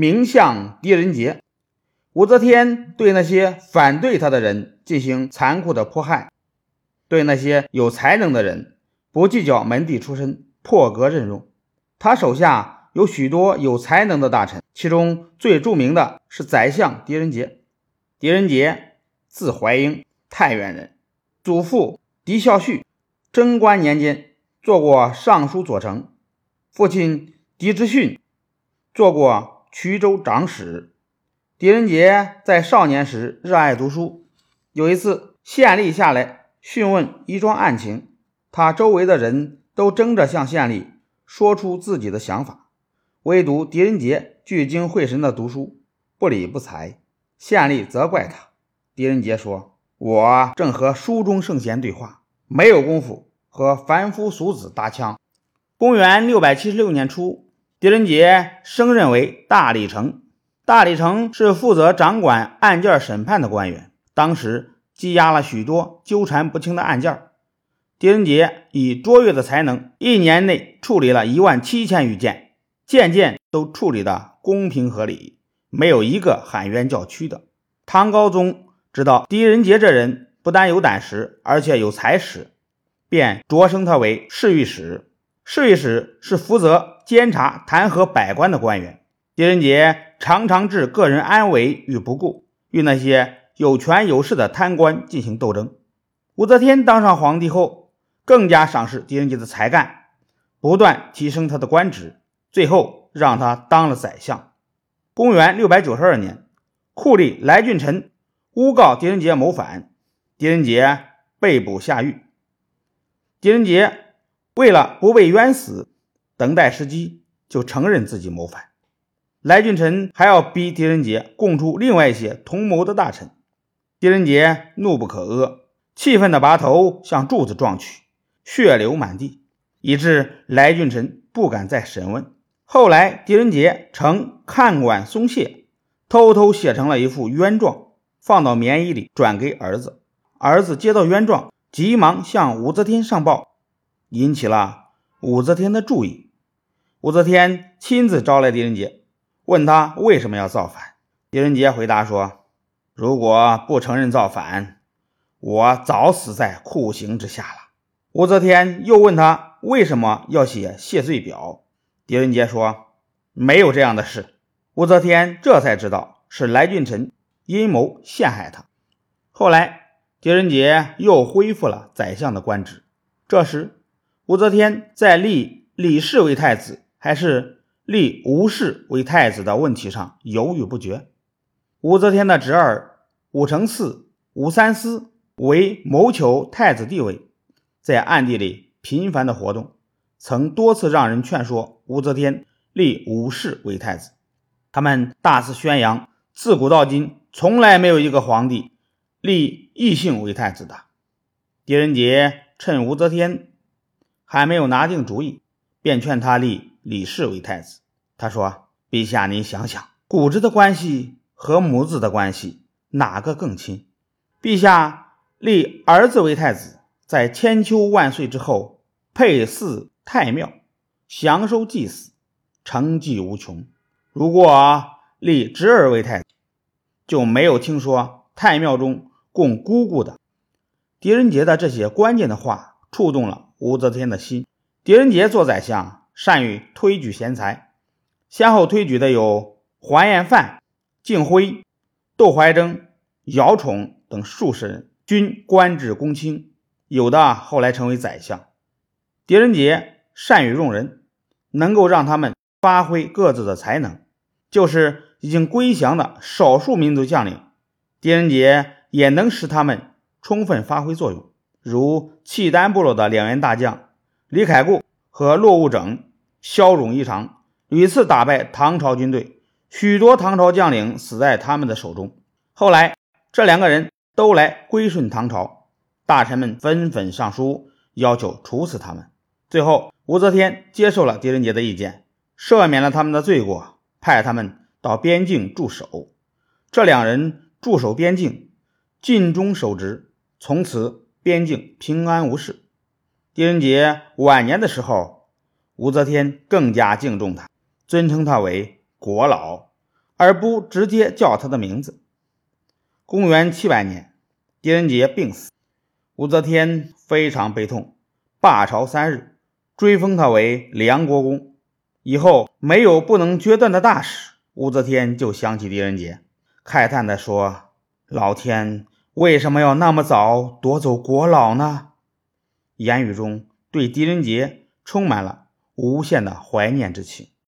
名相狄仁杰。武则天对那些反对他的人进行残酷的迫害，对那些有才能的人不计较门第出身，破格任用。他手下有许多有才能的大臣，其中最著名的是宰相狄仁杰。狄仁杰字怀英，太原人，祖父狄孝绪，贞观年间做过尚书左丞，父亲狄之训做过衢州长史。狄仁杰在少年时热爱读书。有一次，县吏下来讯问一桩案情，他周围的人都争着向县吏说出自己的想法，唯独狄仁杰聚精会神地读书，不理不睬。县吏责怪他，狄仁杰说：“我正和书中圣贤对话，没有功夫和凡夫俗子搭腔。”公元六百七十六年初，狄仁杰升任为大理丞。大理丞是负责掌管案件审判的官员，当时积压了许多纠缠不清的案件。狄仁杰以卓越的才能，一年内处理了一万七千余件，件件都处理的公平合理，没有一个喊冤叫屈的。唐高宗知道狄仁杰这人不但有胆识，而且有才识，便擢升他为侍御史。侍御史是负责监察弹劾百官的官员。狄仁杰常常置个人安危于不顾，与那些有权有势的贪官进行斗争。武则天当上皇帝后，更加赏识狄仁杰的才干，不断提升他的官职，最后让他当了宰相。公元六百九十二年，酷吏来俊臣诬告狄仁杰谋反，狄仁杰被捕下狱。狄仁杰为了不被冤死，等待时机，就承认自己谋反。来俊臣还要逼狄仁杰供出另外一些同谋的大臣，狄仁杰怒不可遏，气愤地拔头向柱子撞去，血流满地，以致来俊臣不敢再审问。后来，狄仁杰乘看管松懈，偷偷写成了一副冤状，放到棉衣里，转给儿子。儿子接到冤状，急忙向武则天上报，引起了武则天的注意。武则天亲自招来狄仁杰。问他为什么要造反？狄仁杰回答说：“如果不承认造反，我早死在酷刑之下了。”武则天又问他为什么要写谢罪表？狄仁杰说：“没有这样的事。”武则天这才知道是来俊臣阴谋陷害他。后来，狄仁杰又恢复了宰相的官职。这时，武则天在立李氏为太子，还是？立吴氏为太子的问题上犹豫不决。武则天的侄儿武承嗣、武三思为谋求太子地位，在暗地里频繁的活动，曾多次让人劝说武则天立武氏为太子。他们大肆宣扬，自古到今从来没有一个皇帝立异姓为太子的。狄仁杰趁武则天还没有拿定主意，便劝他立李氏为太子。他说：“陛下，您想想，骨子的关系和母子的关系哪个更亲？陛下立儿子为太子，在千秋万岁之后，配祀太庙，享受祭祀，成绩无穷。如果立侄儿为太子，就没有听说太庙中供姑姑的。”狄仁杰的这些关键的话触动了武则天的心。狄仁杰做宰相，善于推举贤才。先后推举的有桓彦范、敬辉、窦怀征、姚崇等数十人，均官至公卿，有的后来成为宰相。狄仁杰善于用人，能够让他们发挥各自的才能。就是已经归降的少数民族将领，狄仁杰也能使他们充分发挥作用。如契丹部落的两员大将李凯固和骆务整，骁勇异常。屡次打败唐朝军队，许多唐朝将领死在他们的手中。后来，这两个人都来归顺唐朝，大臣们纷纷上书要求处死他们。最后，武则天接受了狄仁杰的意见，赦免了他们的罪过，派他们到边境驻守。这两人驻守边境，尽忠守职，从此边境平安无事。狄仁杰晚年的时候，武则天更加敬重他。尊称他为国老，而不直接叫他的名字。公元七百年，狄仁杰病死，武则天非常悲痛，罢朝三日，追封他为梁国公。以后没有不能决断的大事，武则天就想起狄仁杰，慨叹地说：“老天为什么要那么早夺走国老呢？”言语中对狄仁杰充满了无限的怀念之情。